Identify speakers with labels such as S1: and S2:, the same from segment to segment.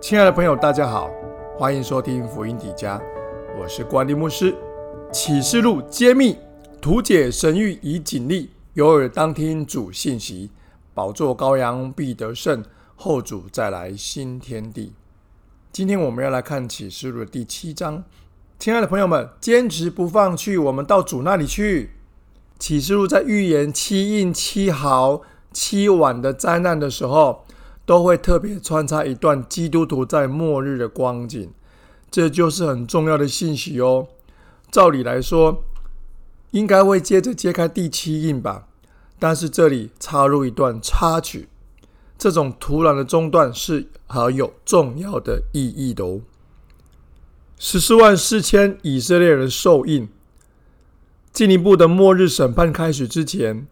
S1: 亲爱的朋友，大家好，欢迎收听福音底家，我是关利牧师。启示录揭秘，图解神谕以警力，有耳当听主信息。宝座羔羊必得胜，后主再来新天地。今天我们要来看启示录的第七章。亲爱的朋友们，坚持不放弃，我们到主那里去。启示录在预言七印、七毫、七晚的灾难的时候。都会特别穿插一段基督徒在末日的光景，这就是很重要的信息哦。照理来说，应该会接着揭开第七印吧，但是这里插入一段插曲，这种突然的中断是很有重要的意义的哦。十四万四千以色列人受印，进一步的末日审判开始之前，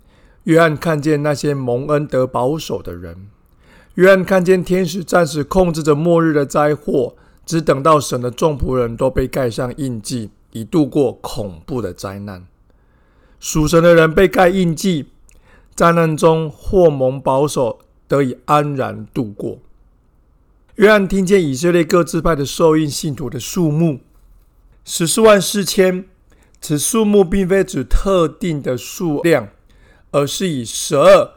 S1: 约翰看见那些蒙恩得保守的人。约翰看见天使暂时控制着末日的灾祸，只等到神的众仆人都被盖上印记，以度过恐怖的灾难。属神的人被盖印记，灾难中或蒙保守，得以安然度过。约翰听见以色列各支派的受印信徒的数目十四万四千，此数目并非指特定的数量，而是以十二。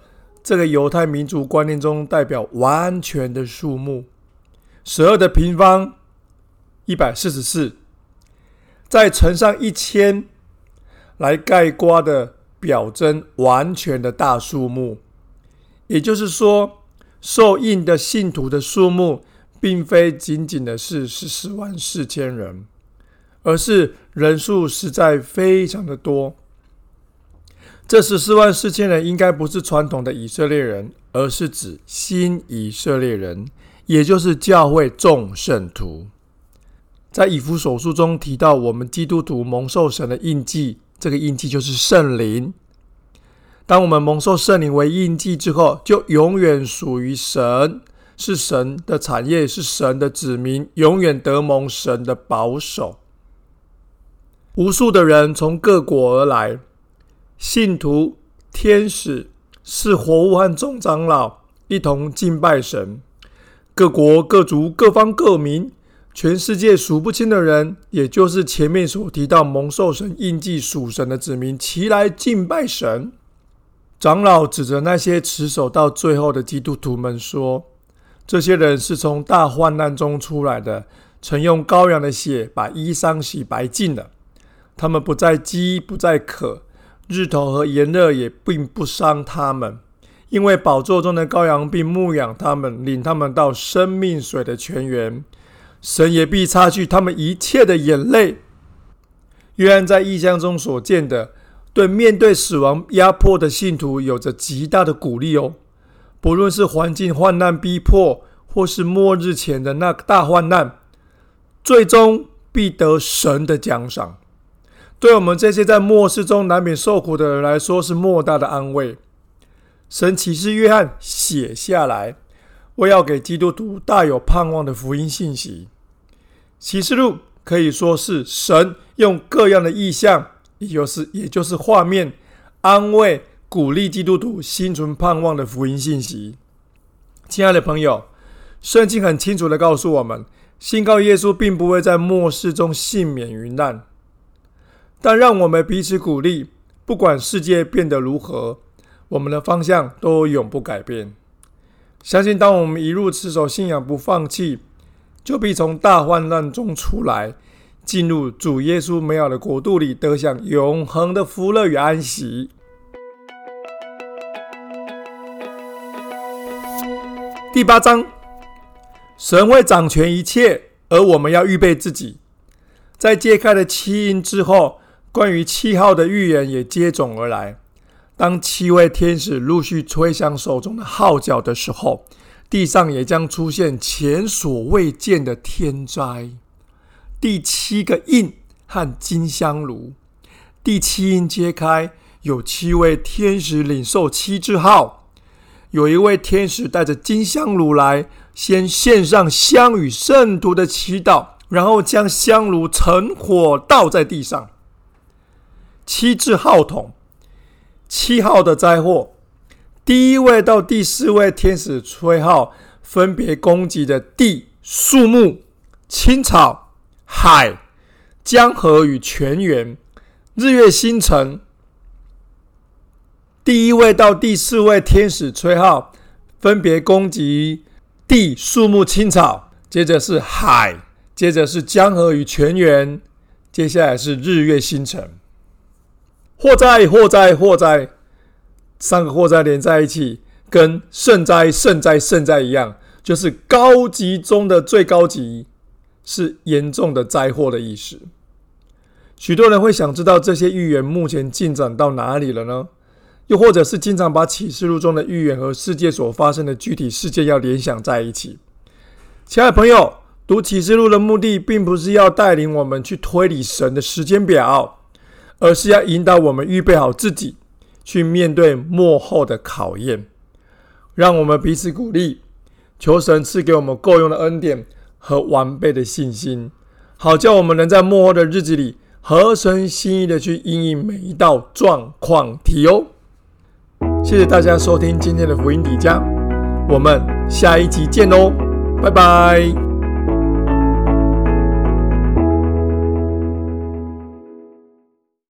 S1: 这个犹太民族观念中代表完全的数目，十二的平方一百四十四，再乘上一千，来概括的表征完全的大数目。也就是说，受印的信徒的数目，并非仅仅的是十四万四千人，而是人数实在非常的多。这十四万四千人应该不是传统的以色列人，而是指新以色列人，也就是教会众圣徒。在以弗所书中提到，我们基督徒蒙受神的印记，这个印记就是圣灵。当我们蒙受圣灵为印记之后，就永远属于神，是神的产业，是神的子民，永远得蒙神的保守。无数的人从各国而来。信徒、天使是活物和众长老一同敬拜神。各国、各族、各方、各民，全世界数不清的人，也就是前面所提到蒙受神印记属神的子民，齐来敬拜神。长老指着那些持守到最后的基督徒们说：“这些人是从大患难中出来的，曾用羔羊的血把衣裳洗白净了。他们不再饥，不再渴。”日头和炎热也并不伤他们，因为宝座中的羔羊并牧养他们，领他们到生命水的泉源。神也必擦去他们一切的眼泪。约翰在异象中所见的，对面对死亡压迫的信徒有着极大的鼓励哦。不论是环境患难逼迫，或是末日前的那大患难，最终必得神的奖赏。对我们这些在末世中难免受苦的人来说，是莫大的安慰。神启示约翰写下来，为要给基督徒大有盼望的福音信息。启示录可以说是神用各样的意象，也就是也就是画面，安慰鼓励基督徒心存盼望的福音信息。亲爱的朋友，圣经很清楚的告诉我们，信靠耶稣并不会在末世中幸免于难。但让我们彼此鼓励，不管世界变得如何，我们的方向都永不改变。相信当我们一路持守信仰不放弃，就必从大患难中出来，进入主耶稣美好的国度里，得享永恒的福乐与安息。第八章，神会掌权一切，而我们要预备自己，在揭开了七印之后。关于七号的预言也接踵而来。当七位天使陆续吹响手中的号角的时候，地上也将出现前所未见的天灾。第七个印和金香炉，第七印揭开，有七位天使领受七支号。有一位天使带着金香炉来，先献上香与圣徒的祈祷，然后将香炉成火倒在地上。七字号筒，七号的灾祸，第一位到第四位天使吹号，分别攻击的地、树木、青草、海、江河与泉源、日月星辰。第一位到第四位天使吹号，分别攻击地、树木、青草，接着是海，接着是江河与泉源，接下来是日月星辰。祸灾，祸灾，祸灾，三个祸灾连在一起，跟圣灾、圣灾、圣灾一样，就是高级中的最高级，是严重的灾祸的意思。许多人会想知道这些预言目前进展到哪里了呢？又或者是经常把启示录中的预言和世界所发生的具体事件要联想在一起。亲爱的朋友，读启示录的目的，并不是要带领我们去推理神的时间表，而是要引导我们预备好自己，去面对幕后的考验。让我们彼此鼓励，求神赐给我们够用的恩典和完备的信心，好叫我们能在幕后的日子里合神心意的去应应每一道状况题哦。谢谢大家收听今天的福音底家，我们下一集见喽，拜拜。